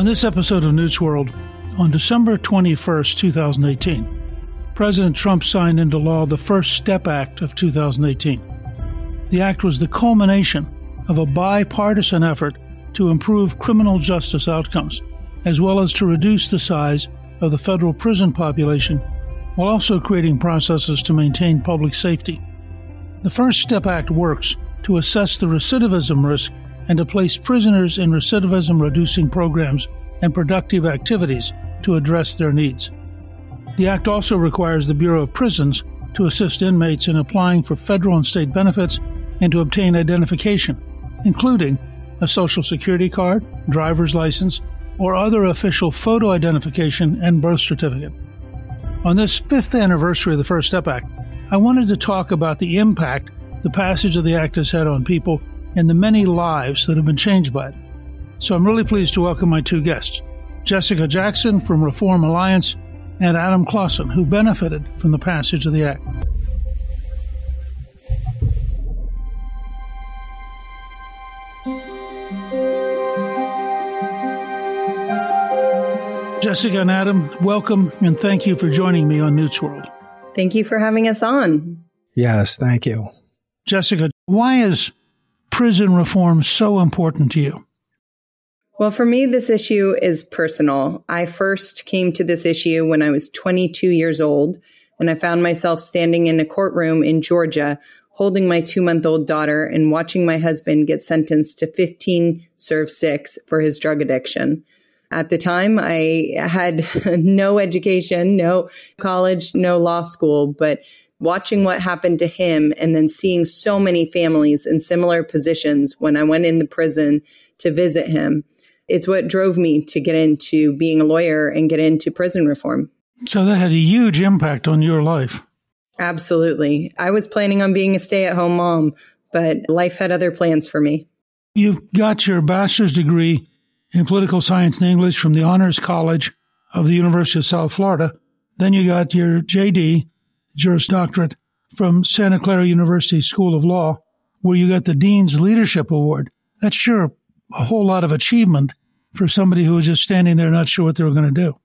On this episode of Newt's World, on December 21st, 2018, President Trump signed into law the First Step Act of 2018. The act was the culmination of a bipartisan effort to improve criminal justice outcomes, as well as to reduce the size of the federal prison population, while also creating processes to maintain public safety. The First Step Act works to assess the recidivism risk and to place prisoners in recidivism reducing programs and productive activities to address their needs. The Act also requires the Bureau of Prisons to assist inmates in applying for federal and state benefits and to obtain identification, including a Social Security card, driver's license, or other official photo identification and birth certificate. On this fifth anniversary of the First Step Act, I wanted to talk about the impact the passage of the Act has had on people and the many lives that have been changed by it. So I'm really pleased to welcome my two guests Jessica Jackson from Reform Alliance and Adam Clausen, who benefited from the passage of the Act. Jessica and Adam, welcome and thank you for joining me on Newt's World. Thank you for having us on. Yes, thank you. Jessica, why is prison reform so important to you? Well, for me, this issue is personal. I first came to this issue when I was 22 years old, and I found myself standing in a courtroom in Georgia holding my two month old daughter and watching my husband get sentenced to 15 serve six for his drug addiction. At the time, I had no education, no college, no law school, but watching what happened to him and then seeing so many families in similar positions when I went in the prison to visit him, it's what drove me to get into being a lawyer and get into prison reform. So that had a huge impact on your life. Absolutely. I was planning on being a stay at home mom, but life had other plans for me. You've got your bachelor's degree in political science and English from the Honors College of the University of South Florida. Then you got your JD, Juris Doctorate, from Santa Clara University School of Law, where you got the Dean's Leadership Award. That's sure a whole lot of achievement for somebody who was just standing there not sure what they were going to do.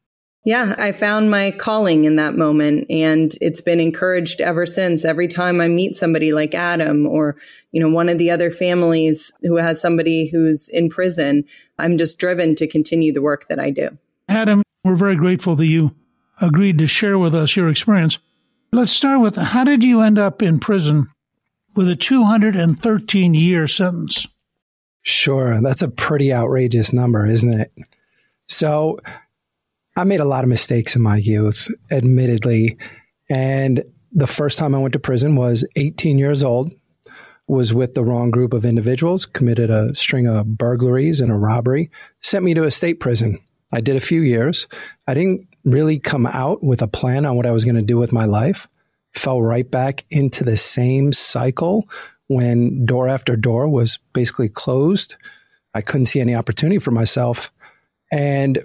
Yeah, I found my calling in that moment and it's been encouraged ever since. Every time I meet somebody like Adam or, you know, one of the other families who has somebody who's in prison, I'm just driven to continue the work that I do. Adam, we're very grateful that you agreed to share with us your experience. Let's start with how did you end up in prison with a 213 year sentence? Sure, that's a pretty outrageous number, isn't it? So, I made a lot of mistakes in my youth, admittedly. And the first time I went to prison was 18 years old, was with the wrong group of individuals, committed a string of burglaries and a robbery, sent me to a state prison. I did a few years. I didn't really come out with a plan on what I was going to do with my life. fell right back into the same cycle when door after door was basically closed. I couldn't see any opportunity for myself. And,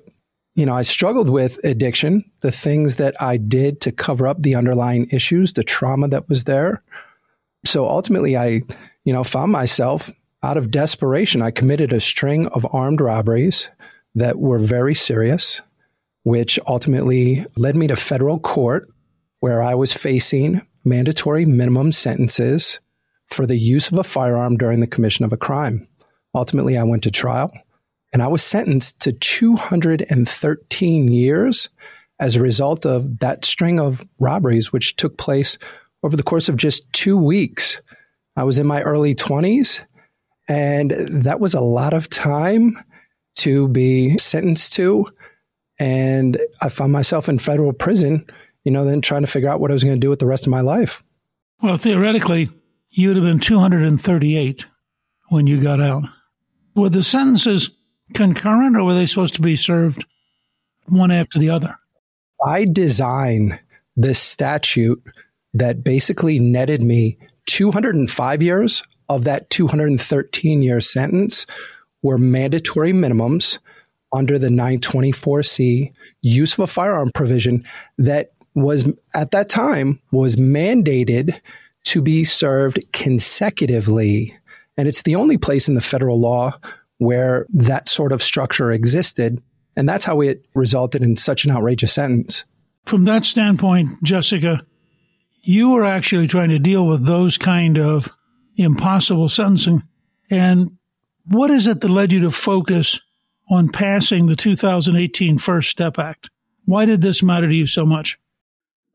you know, I struggled with addiction, the things that I did to cover up the underlying issues, the trauma that was there. So ultimately, I, you know, found myself out of desperation. I committed a string of armed robberies that were very serious, which ultimately led me to federal court where I was facing mandatory minimum sentences for the use of a firearm during the commission of a crime. Ultimately, I went to trial and I was sentenced to 213 years as a result of that string of robberies, which took place over the course of just two weeks. I was in my early 20s, and that was a lot of time to be sentenced to. And I found myself in federal prison, you know, then trying to figure out what I was going to do with the rest of my life. Well, theoretically, you'd have been 238 when you got out. Were the sentences concurrent or were they supposed to be served one after the other? I design this statute that basically netted me 205 years of that 213 year sentence were mandatory minimums under the 924C use of a firearm provision that was at that time was mandated to be served consecutively. And it's the only place in the federal law where that sort of structure existed. And that's how it resulted in such an outrageous sentence. From that standpoint, Jessica, you were actually trying to deal with those kind of impossible sentencing. And what is it that led you to focus on passing the 2018 First Step Act? Why did this matter to you so much?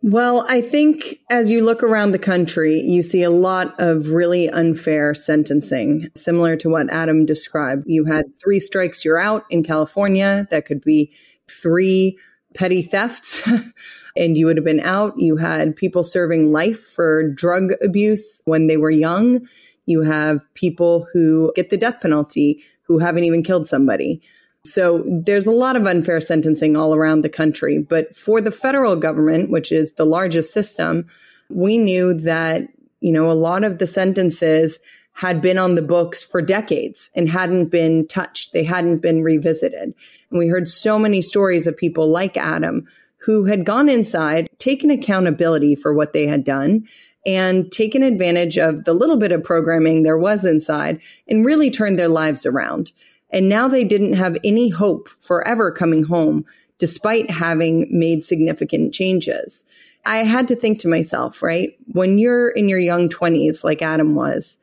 Well, I think as you look around the country, you see a lot of really unfair sentencing, similar to what Adam described. You had three strikes, you're out in California. That could be three petty thefts. and you would have been out. You had people serving life for drug abuse when they were young. You have people who get the death penalty who haven't even killed somebody. So there's a lot of unfair sentencing all around the country. But for the federal government, which is the largest system, we knew that, you know, a lot of the sentences had been on the books for decades and hadn't been touched. They hadn't been revisited. And we heard so many stories of people like Adam who had gone inside, taken accountability for what they had done, and taken advantage of the little bit of programming there was inside and really turned their lives around. And now they didn't have any hope for ever coming home, despite having made significant changes. I had to think to myself, right? When you're in your young 20s, like Adam was,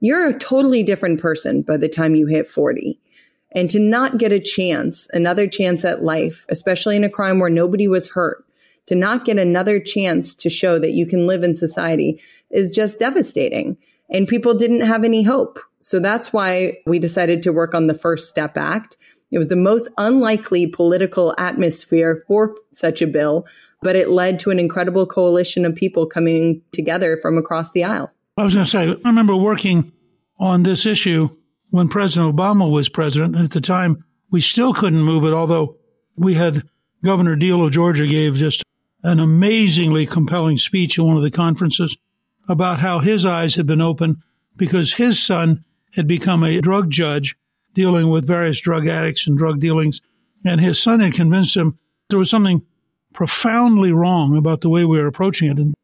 you're a totally different person by the time you hit 40. And to not get a chance, another chance at life, especially in a crime where nobody was hurt, to not get another chance to show that you can live in society is just devastating. And people didn't have any hope. So that's why we decided to work on the First Step Act. It was the most unlikely political atmosphere for such a bill, but it led to an incredible coalition of people coming together from across the aisle. I was going to say, I remember working on this issue when President Obama was president. And at the time, we still couldn't move it, although we had Governor Deal of Georgia gave just an amazingly compelling speech in one of the conferences about how his eyes had been opened because his son had become a drug judge dealing with various drug addicts and drug dealings. And his son had convinced him there was something profoundly wrong about the way we were approaching it. And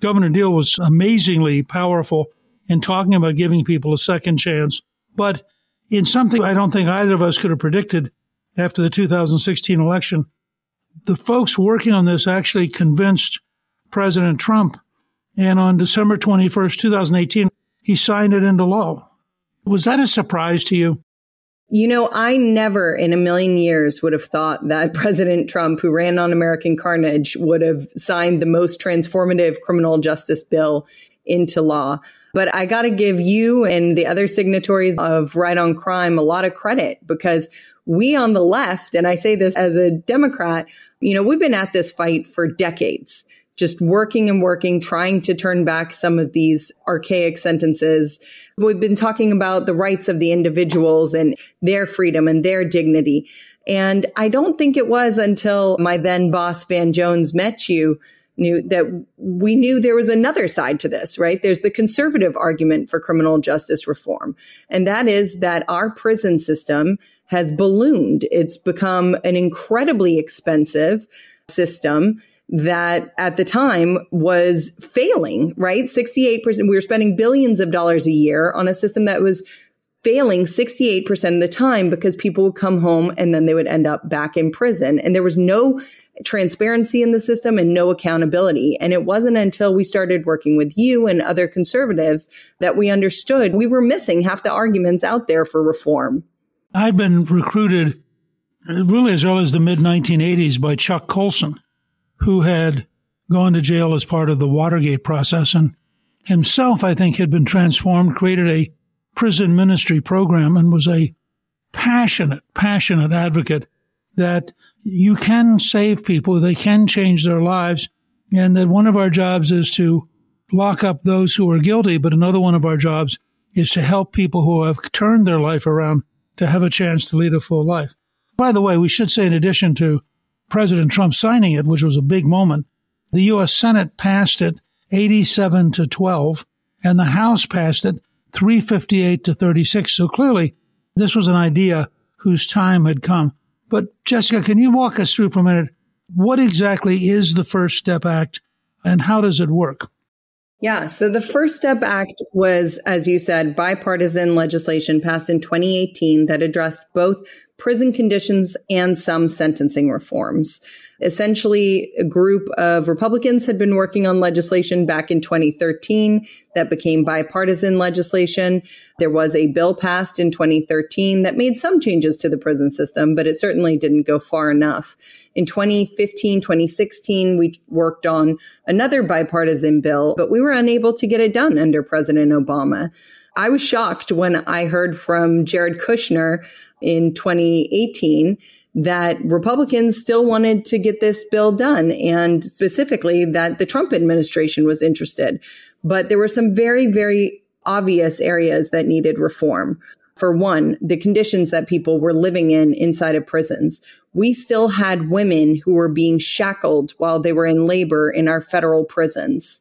Governor Deal was amazingly powerful in talking about giving people a second chance. But in something I don't think either of us could have predicted after the 2016 election, the folks working on this actually convinced President Trump. And on December 21st, 2018, he signed it into law. Was that a surprise to you? You know, I never in a million years would have thought that President Trump, who ran on American carnage, would have signed the most transformative criminal justice bill into law. But I got to give you and the other signatories of Right on Crime a lot of credit because we on the left, and I say this as a Democrat, you know, we've been at this fight for decades just working and working, trying to turn back some of these archaic sentences. We've been talking about the rights of the individuals and their freedom and their dignity. And I don't think it was until my then boss, Van Jones, met you Newt that we knew there was another side to this, right? There's the conservative argument for criminal justice reform. And that is that our prison system has ballooned. It's become an incredibly expensive system that at the time was failing, right? 68%. We were spending billions of dollars a year on a system that was failing 68% of the time because people would come home and then they would end up back in prison. And there was no transparency in the system and no accountability. And it wasn't until we started working with you and other conservatives that we understood we were missing half the arguments out there for reform. I'd been recruited really as early as the mid 1980s by Chuck Colson, who had gone to jail as part of the Watergate process and himself, I think, had been transformed, created a prison ministry program, and was a passionate, passionate advocate that you can save people, they can change their lives, and that one of our jobs is to lock up those who are guilty, but another one of our jobs is to help people who have turned their life around to have a chance to lead a full life. By the way, we should say, in addition to President Trump signing it, which was a big moment, the U.S. Senate passed it 87 to 12, and the House passed it 358 to 36. So clearly, this was an idea whose time had come. But Jessica, can you walk us through for a minute? What exactly is the First Step Act and how does it work? Yeah. So the First Step Act was, as you said, bipartisan legislation passed in 2018 that addressed both prison conditions and some sentencing reforms. Essentially, a group of Republicans had been working on legislation back in 2013 that became bipartisan legislation. There was a bill passed in 2013 that made some changes to the prison system, but it certainly didn't go far enough. In 2015, 2016, we worked on another bipartisan bill, but we were unable to get it done under President Obama. I was shocked when I heard from Jared Kushner in 2018 that Republicans still wanted to get this bill done and specifically that the Trump administration was interested. But there were some very, very obvious areas that needed reform. For one, the conditions that people were living in inside of prisons. We still had women who were being shackled while they were in labor in our federal prisons,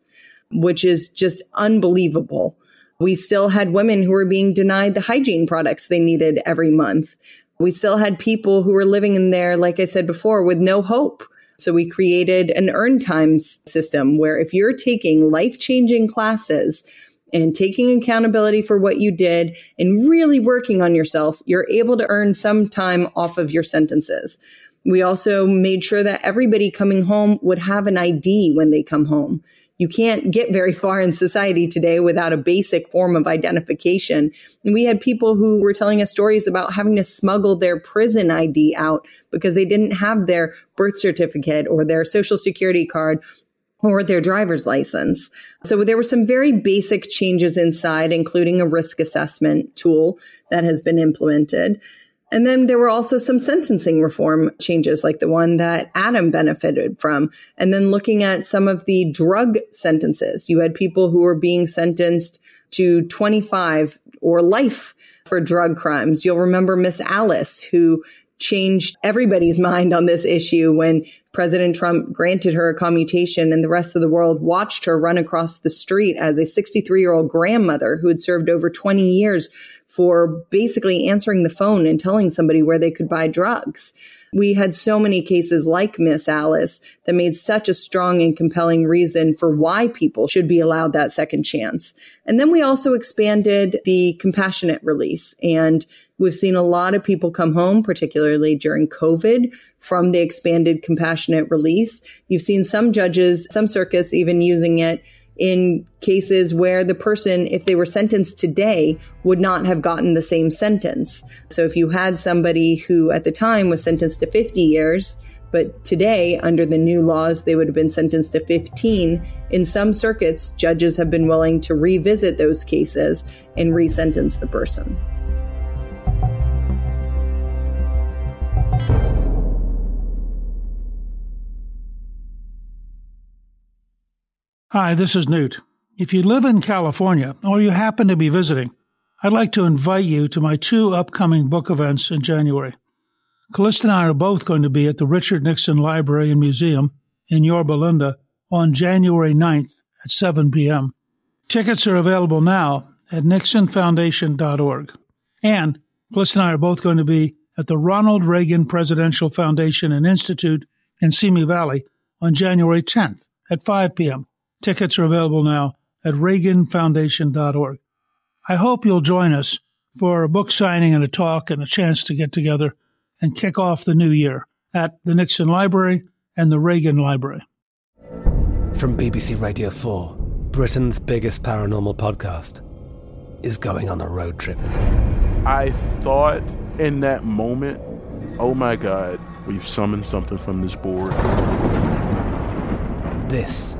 which is just unbelievable. We still had women who were being denied the hygiene products they needed every month. We still had people who were living in there, like I said before, with no hope. So we created an earn time system where if you're taking life changing classes and taking accountability for what you did and really working on yourself, you're able to earn some time off of your sentences. We also made sure that everybody coming home would have an ID when they come home. You can't get very far in society today without a basic form of identification. And we had people who were telling us stories about having to smuggle their prison ID out because they didn't have their birth certificate or their social security card or their driver's license. So there were some very basic changes inside, including a risk assessment tool that has been implemented. And then there were also some sentencing reform changes, like the one that Adam benefited from. And then looking at some of the drug sentences, you had people who were being sentenced to 25 or life for drug crimes. You'll remember Miss Alice, who changed everybody's mind on this issue when President Trump granted her a commutation and the rest of the world watched her run across the street as a 63 year old grandmother who had served over 20 years for basically answering the phone and telling somebody where they could buy drugs. We had so many cases like Miss Alice that made such a strong and compelling reason for why people should be allowed that second chance. And then we also expanded the compassionate release and We've seen a lot of people come home, particularly during COVID, from the expanded compassionate release. You've seen some judges, some circuits even using it in cases where the person, if they were sentenced today, would not have gotten the same sentence. So if you had somebody who at the time was sentenced to 50 years, but today, under the new laws, they would have been sentenced to 15. In some circuits, judges have been willing to revisit those cases and resentence the person. Hi, this is Newt. If you live in California or you happen to be visiting, I'd like to invite you to my two upcoming book events in January. Callista and I are both going to be at the Richard Nixon Library and Museum in Yorba Linda on January 9th at 7 p.m. Tickets are available now at nixonfoundation.org. And Callista and I are both going to be at the Ronald Reagan Presidential Foundation and Institute in Simi Valley on January 10th at 5 p.m. Tickets are available now at reaganfoundation.org. I hope you'll join us for a book signing and a talk and a chance to get together and kick off the new year at the Nixon Library and the Reagan Library. From BBC Radio 4, Britain's biggest paranormal podcast is going on a road trip. I thought in that moment, oh my God, we've summoned something from this board. This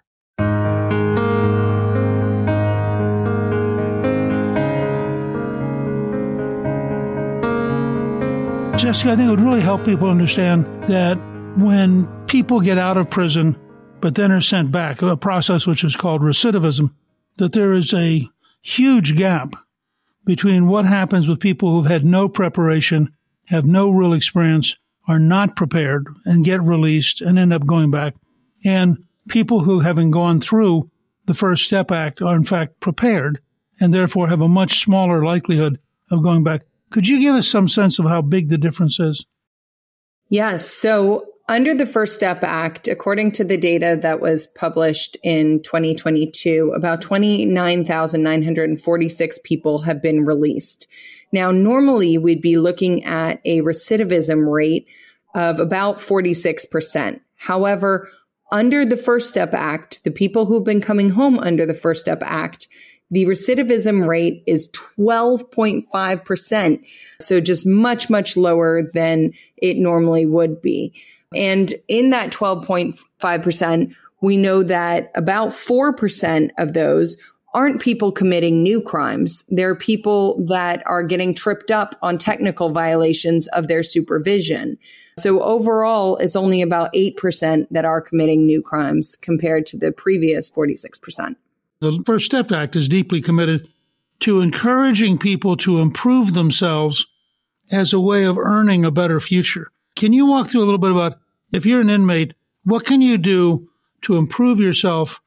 Jesse, I think it would really help people understand that when people get out of prison but then are sent back, a process which is called recidivism, that there is a huge gap between what happens with people who've had no preparation, have no real experience, are not prepared, and get released and end up going back, and people who, having gone through the First Step Act, are in fact prepared and therefore have a much smaller likelihood of going back. Could you give us some sense of how big the difference is? Yes. So, under the First Step Act, according to the data that was published in 2022, about 29,946 people have been released. Now, normally we'd be looking at a recidivism rate of about 46%. However, under the First Step Act, the people who've been coming home under the First Step Act the recidivism rate is 12.5%. So just much, much lower than it normally would be. And in that 12.5%, we know that about 4% of those aren't people committing new crimes. They're people that are getting tripped up on technical violations of their supervision. So overall, it's only about 8% that are committing new crimes compared to the previous 46%. The First Step Act is deeply committed to encouraging people to improve themselves as a way of earning a better future. Can you walk through a little bit about if you're an inmate, what can you do to improve yourself,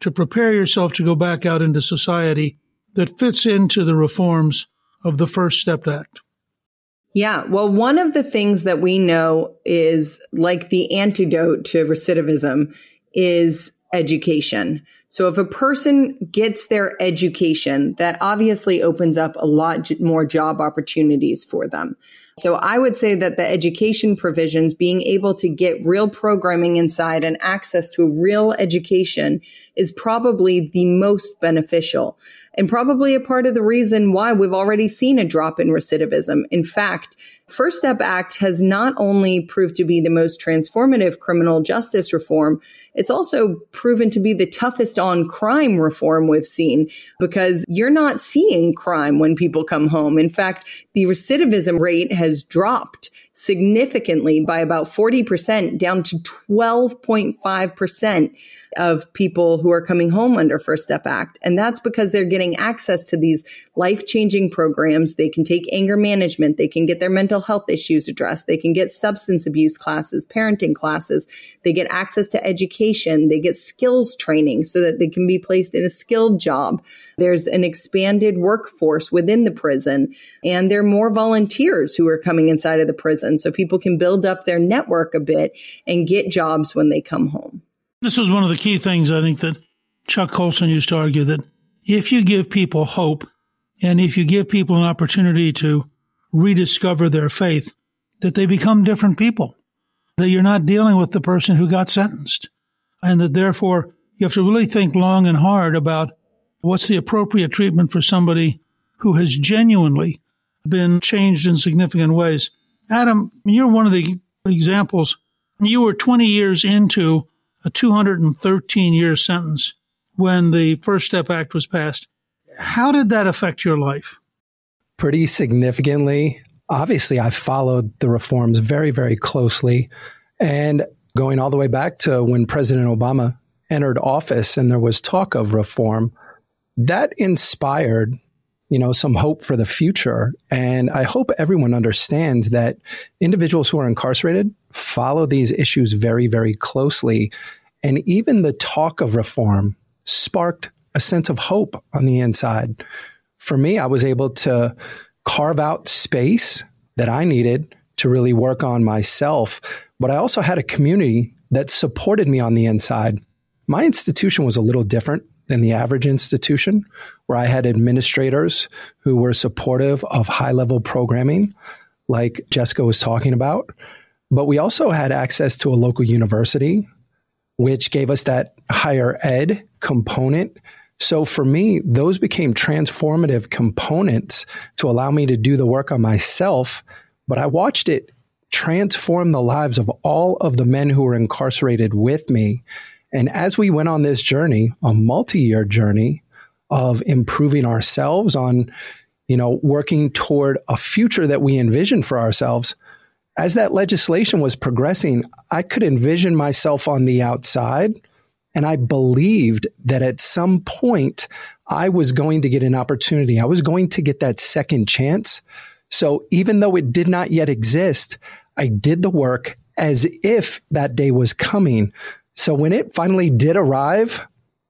to prepare yourself to go back out into society that fits into the reforms of the First Step Act? Yeah. Well, one of the things that we know is like the antidote to recidivism is education. So if a person gets their education, that obviously opens up a lot more job opportunities for them. So I would say that the education provisions, being able to get real programming inside and access to a real education is probably the most beneficial and probably a part of the reason why we've already seen a drop in recidivism. In fact, First Step Act has not only proved to be the most transformative criminal justice reform, it's also proven to be the toughest on crime reform we've seen because you're not seeing crime when people come home. In fact, the recidivism rate has dropped significantly by about 40% down to 12.5% of people who are coming home under First Step Act. And that's because they're getting access to these life changing programs. They can take anger management. They can get their mental health issues addressed. They can get substance abuse classes, parenting classes. They get access to education. They get skills training so that they can be placed in a skilled job. There's an expanded workforce within the prison and there are more volunteers who are coming inside of the prison so people can build up their network a bit and get jobs when they come home. This was one of the key things I think that Chuck Colson used to argue that if you give people hope and if you give people an opportunity to rediscover their faith, that they become different people, that you're not dealing with the person who got sentenced, and that therefore you have to really think long and hard about what's the appropriate treatment for somebody who has genuinely been changed in significant ways. Adam, you're one of the examples. You were 20 years into a 213 year sentence when the First Step Act was passed. How did that affect your life? Pretty significantly. Obviously, I followed the reforms very, very closely. And going all the way back to when President Obama entered office and there was talk of reform, that inspired you know, some hope for the future. And I hope everyone understands that individuals who are incarcerated follow these issues very, very closely. And even the talk of reform sparked a sense of hope on the inside. For me, I was able to carve out space that I needed to really work on myself. But I also had a community that supported me on the inside. My institution was a little different than the average institution, where I had administrators who were supportive of high level programming, like Jessica was talking about. But we also had access to a local university, which gave us that higher ed component. So for me, those became transformative components to allow me to do the work on myself. But I watched it transform the lives of all of the men who were incarcerated with me and as we went on this journey, a multi-year journey of improving ourselves on, you know, working toward a future that we envision for ourselves, as that legislation was progressing, I could envision myself on the outside. And I believed that at some point I was going to get an opportunity. I was going to get that second chance. So even though it did not yet exist, I did the work as if that day was coming so when it finally did arrive,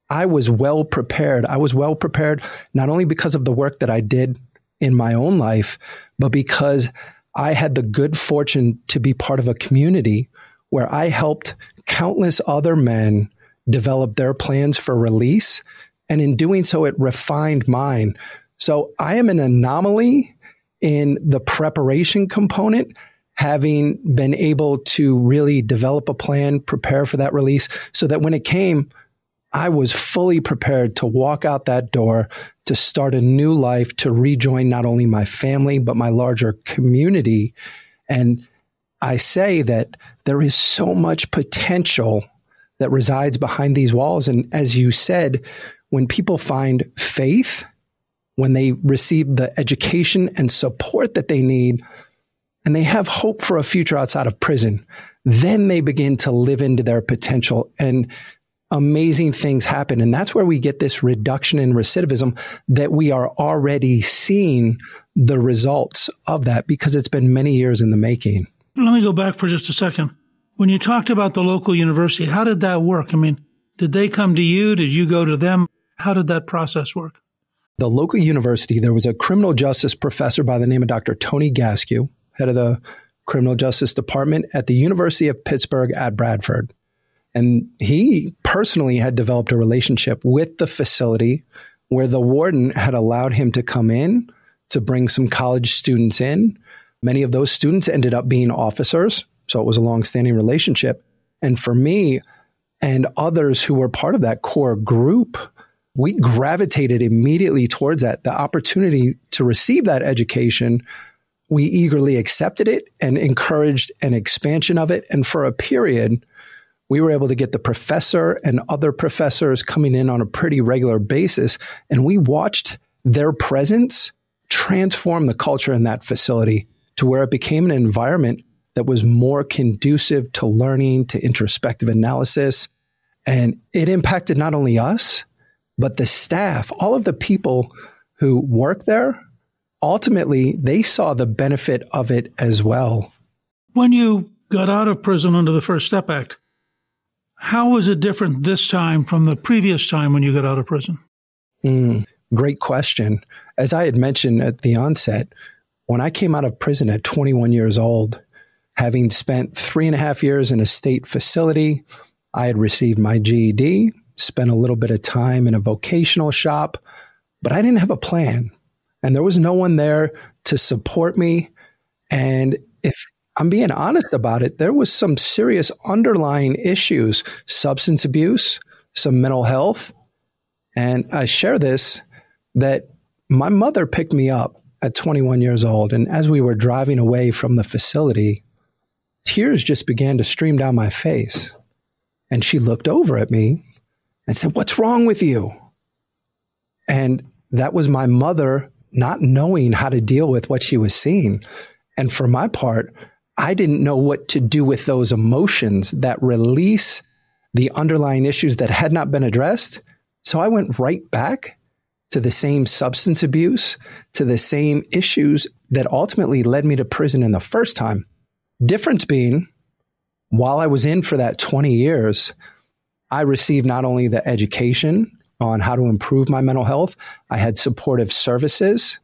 I was well prepared. I was well prepared not only because of the work that I did in my own life, but because I had the good fortune to be part of a community where I helped countless other men develop their plans for release. And in doing so, it refined mine. So I am an anomaly in the preparation component having been able to really develop a plan, prepare for that release so that when it came, I was fully prepared to walk out that door, to start a new life, to rejoin not only my family, but my larger community. And I say that there is so much potential that resides behind these walls. And as you said, when people find faith, when they receive the education and support that they need, and they have hope for a future outside of prison, then they begin to live into their potential and amazing things happen. And that's where we get this reduction in recidivism that we are already seeing the results of that because it's been many years in the making. Let me go back for just a second. When you talked about the local university, how did that work? I mean, did they come to you? Did you go to them? How did that process work? The local university, there was a criminal justice professor by the name of Dr. Tony Gaskew head of the criminal justice department at the University of Pittsburgh at Bradford. And he personally had developed a relationship with the facility where the warden had allowed him to come in to bring some college students in. Many of those students ended up being officers. So it was a long-standing relationship. And for me and others who were part of that core group, we gravitated immediately towards that. The opportunity to receive that education, we eagerly accepted it and encouraged an expansion of it. And for a period, we were able to get the professor and other professors coming in on a pretty regular basis. And we watched their presence transform the culture in that facility to where it became an environment that was more conducive to learning, to introspective analysis. And it impacted not only us, but the staff, all of the people who work there, ultimately, they saw the benefit of it as well. When you got out of prison under the First Step Act, how was it different this time from the previous time when you got out of prison? Mm, great question. As I had mentioned at the onset, when I came out of prison at 21 years old, having spent three and a half years in a state facility, I had received my GED, spent a little bit of time in a vocational shop, but I didn't have a plan. And there was no one there to support me. And if I'm being honest about it. There was some serious underlying issues, substance abuse, some mental health. And I share this that my mother picked me up at 21 years old. And as we were driving away from the facility, tears just began to stream down my face. And she looked over at me and said, What's wrong with you? And that was my mother not knowing how to deal with what she was seeing. And for my part, I didn't know what to do with those emotions that release the underlying issues that had not been addressed. So I went right back to the same substance abuse, to the same issues that ultimately led me to prison in the first time. Difference being, while I was in for that 20 years, I received not only the education on how to improve my mental health, I had supportive services,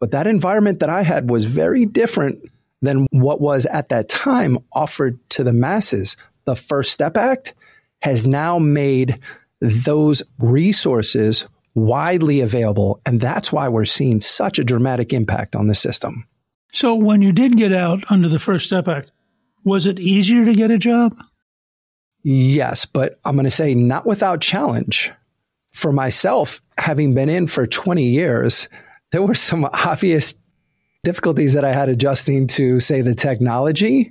but that environment that I had was very different than what was at that time offered to the masses. The First Step Act has now made those resources widely available. And that's why we're seeing such a dramatic impact on the system. So, when you did get out under the First Step Act, was it easier to get a job? Yes, but I'm going to say not without challenge. For myself, having been in for 20 years, there were some obvious difficulties that I had adjusting to, say, the technology.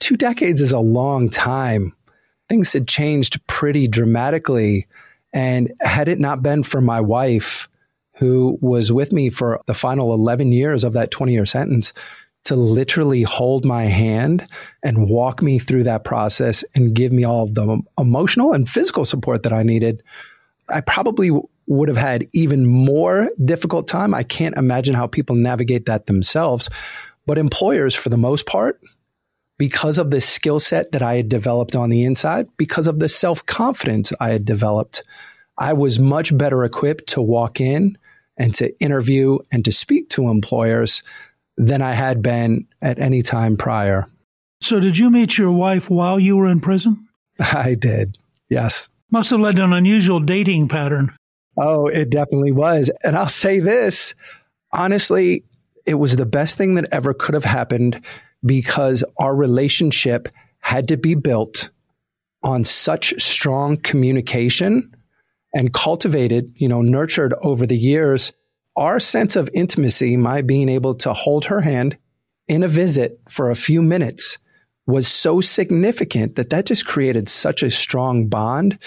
Two decades is a long time. Things had changed pretty dramatically. And had it not been for my wife, who was with me for the final 11 years of that 20 year sentence, to literally hold my hand and walk me through that process and give me all of the emotional and physical support that I needed, I probably would have had even more difficult time. I can't imagine how people navigate that themselves. But employers, for the most part, because of the skill set that I had developed on the inside, because of the self confidence I had developed, I was much better equipped to walk in and to interview and to speak to employers than I had been at any time prior. So, did you meet your wife while you were in prison? I did, yes. Must have led to an unusual dating pattern. Oh, it definitely was. And I'll say this honestly, it was the best thing that ever could have happened because our relationship had to be built on such strong communication and cultivated, you know, nurtured over the years. Our sense of intimacy, my being able to hold her hand in a visit for a few minutes was so significant that that just created such a strong bond.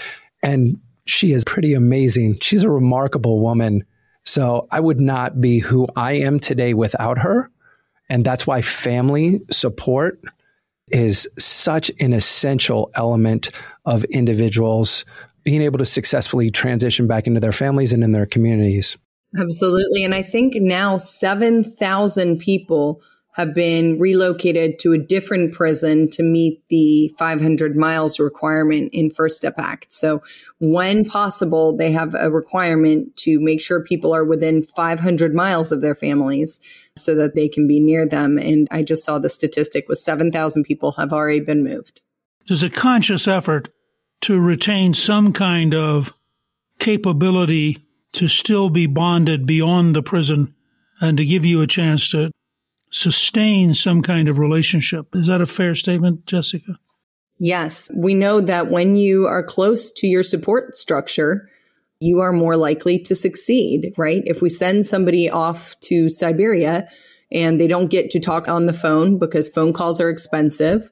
And she is pretty amazing. She's a remarkable woman. So I would not be who I am today without her. And that's why family support is such an essential element of individuals being able to successfully transition back into their families and in their communities. Absolutely. And I think now 7,000 people have been relocated to a different prison to meet the 500 miles requirement in First Step Act. So, when possible, they have a requirement to make sure people are within 500 miles of their families so that they can be near them. And I just saw the statistic was 7,000 people have already been moved. There's a conscious effort to retain some kind of capability to still be bonded beyond the prison and to give you a chance to sustain some kind of relationship. Is that a fair statement, Jessica? Yes. We know that when you are close to your support structure, you are more likely to succeed, right? If we send somebody off to Siberia and they don't get to talk on the phone because phone calls are expensive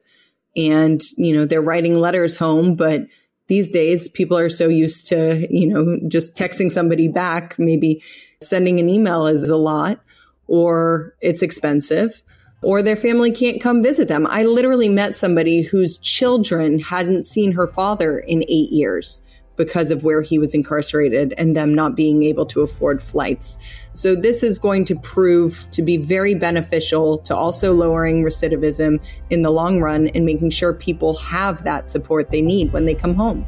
and, you know, they're writing letters home, but these days people are so used to, you know, just texting somebody back, maybe sending an email is a lot or it's expensive or their family can't come visit them. I literally met somebody whose children hadn't seen her father in eight years because of where he was incarcerated and them not being able to afford flights. So this is going to prove to be very beneficial to also lowering recidivism in the long run and making sure people have that support they need when they come home.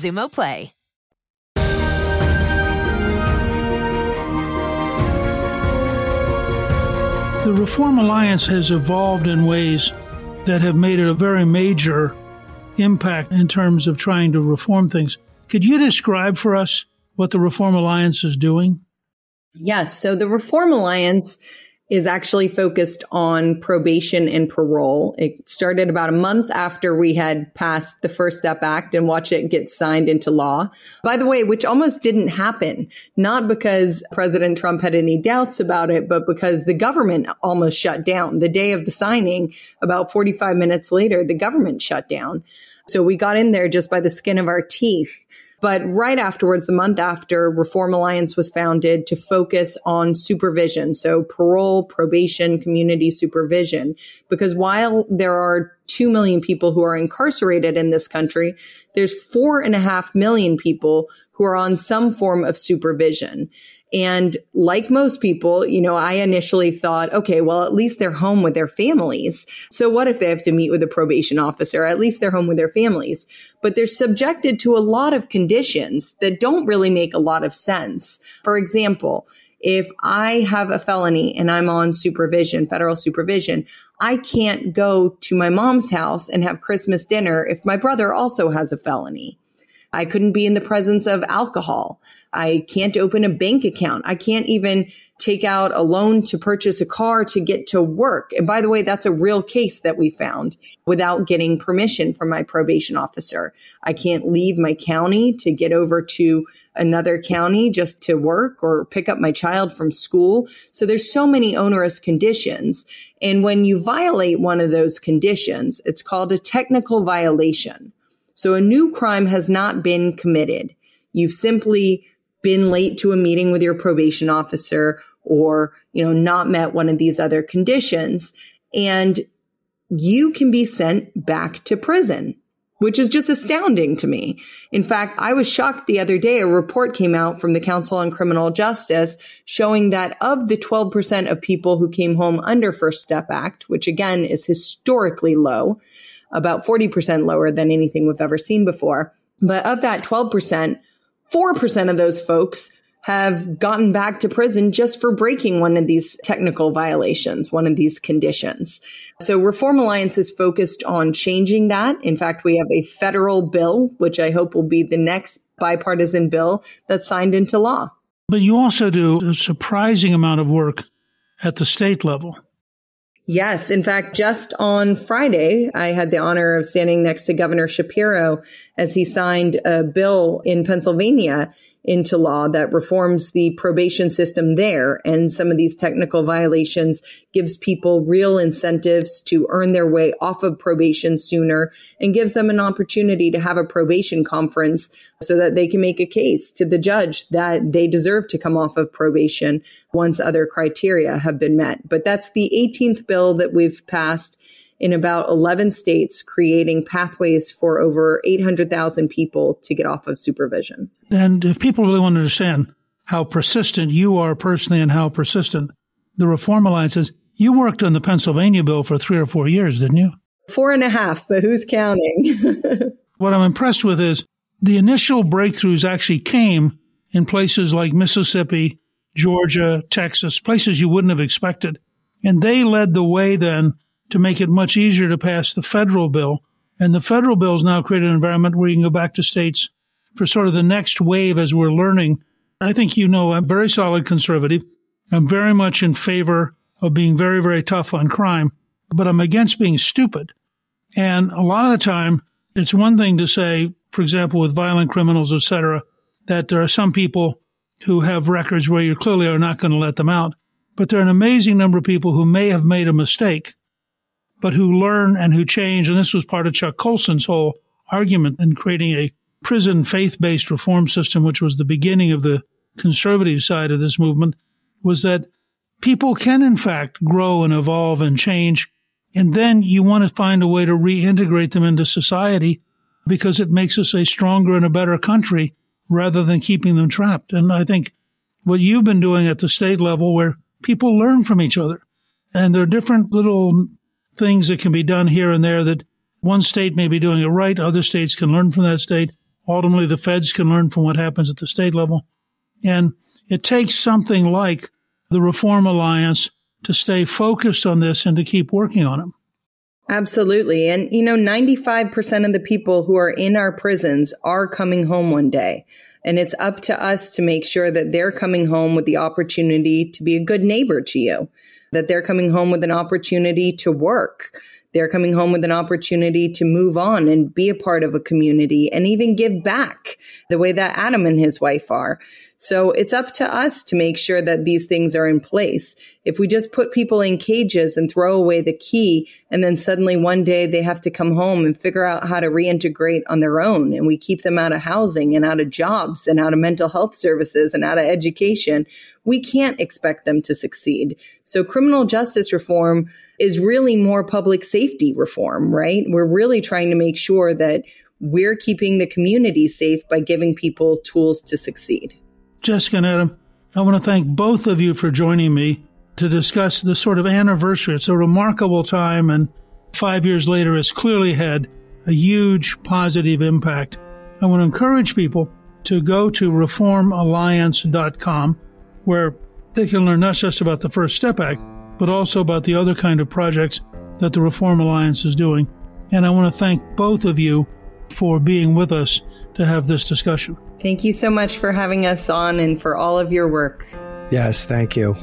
Xumo Play. The Reform Alliance has evolved in ways that have made it a very major impact in terms of trying to reform things. Could you describe for us what the Reform Alliance is doing? Yes. So the Reform Alliance is actually focused on probation and parole. It started about a month after we had passed the First Step Act and watch it get signed into law. By the way, which almost didn't happen, not because President Trump had any doubts about it, but because the government almost shut down. The day of the signing, about 45 minutes later, the government shut down. So we got in there just by the skin of our teeth. But right afterwards, the month after, Reform Alliance was founded to focus on supervision. So parole, probation, community supervision. Because while there are 2 million people who are incarcerated in this country, there's four and a half million people who are on some form of supervision. And like most people, you know, I initially thought, okay, well, at least they're home with their families. So what if they have to meet with a probation officer? At least they're home with their families. But they're subjected to a lot of conditions that don't really make a lot of sense. For example, if I have a felony and I'm on supervision, federal supervision, I can't go to my mom's house and have Christmas dinner if my brother also has a felony. I couldn't be in the presence of alcohol. I can't open a bank account. I can't even take out a loan to purchase a car to get to work. And by the way, that's a real case that we found without getting permission from my probation officer. I can't leave my county to get over to another county just to work or pick up my child from school. So there's so many onerous conditions. And when you violate one of those conditions, it's called a technical violation. So a new crime has not been committed. You've simply been late to a meeting with your probation officer or, you know, not met one of these other conditions and you can be sent back to prison. which is just astounding to me. In fact, I was shocked the other day. A report came out from the Council on Criminal Justice showing that of the 12% of people who came home under First Step Act, which again is historically low, about 40% lower than anything we've ever seen before. But of that 12%, 4% of those folks have gotten back to prison just for breaking one of these technical violations, one of these conditions. So Reform Alliance is focused on changing that. In fact, we have a federal bill, which I hope will be the next bipartisan bill that's signed into law. But you also do a surprising amount of work at the state level. Yes. In fact, just on Friday, I had the honor of standing next to Governor Shapiro as he signed a bill in Pennsylvania into law that reforms the probation system there. And some of these technical violations gives people real incentives to earn their way off of probation sooner and gives them an opportunity to have a probation conference so that they can make a case to the judge that they deserve to come off of probation once other criteria have been met. But that's the 18th bill that we've passed in about 11 states, creating pathways for over 800,000 people to get off of supervision. And if people really want to understand how persistent you are personally and how persistent the Reform Alliance is, you worked on the Pennsylvania bill for three or four years, didn't you? Four and a half, but who's counting? what I'm impressed with is the initial breakthroughs actually came in places like Mississippi, Georgia, Texas, places you wouldn't have expected. And they led the way then to make it much easier to pass the federal bill. And the federal bill has now created an environment where you can go back to states for sort of the next wave as we're learning. I think you know I'm very solid conservative. I'm very much in favor of being very, very tough on crime, but I'm against being stupid. And a lot of the time, it's one thing to say, for example, with violent criminals, etc., that there are some people who have records where you clearly are not going to let them out. But there are an amazing number of people who may have made a mistake but who learn and who change. And this was part of Chuck Colson's whole argument in creating a prison faith-based reform system, which was the beginning of the conservative side of this movement, was that people can in fact grow and evolve and change. And then you want to find a way to reintegrate them into society because it makes us a stronger and a better country rather than keeping them trapped. And I think what you've been doing at the state level where people learn from each other and there are different little things that can be done here and there that one state may be doing it right, other states can learn from that state. Ultimately, the feds can learn from what happens at the state level. And it takes something like the Reform Alliance to stay focused on this and to keep working on it. Absolutely. And, you know, 95% of the people who are in our prisons are coming home one day. And it's up to us to make sure that they're coming home with the opportunity to be a good neighbor to you that they're coming home with an opportunity to work. They're coming home with an opportunity to move on and be a part of a community and even give back the way that Adam and his wife are. So it's up to us to make sure that these things are in place. If we just put people in cages and throw away the key, and then suddenly one day they have to come home and figure out how to reintegrate on their own, and we keep them out of housing and out of jobs and out of mental health services and out of education, we can't expect them to succeed. So criminal justice reform is really more public safety reform, right? We're really trying to make sure that we're keeping the community safe by giving people tools to succeed. Jessica and Adam, I want to thank both of you for joining me to discuss the sort of anniversary. It's a remarkable time, and five years later, it's clearly had a huge positive impact. I want to encourage people to go to reformalliance.com, where they can learn not just about the First Step Act, but also about the other kind of projects that the Reform Alliance is doing. And I want to thank both of you for being with us to have this discussion. Thank you so much for having us on and for all of your work. Yes, thank you.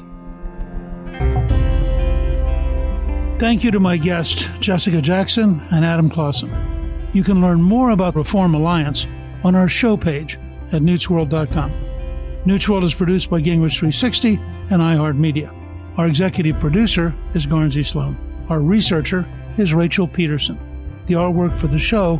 Thank you to my guests, Jessica Jackson and Adam Clausen. You can learn more about Reform Alliance on our show page at newtsworld.com. Newt's World is produced by Gingrich 360 and iHeartMedia. Our executive producer is Guernsey Sloan. Our researcher is Rachel Peterson. The artwork for the show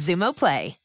Xumo Play.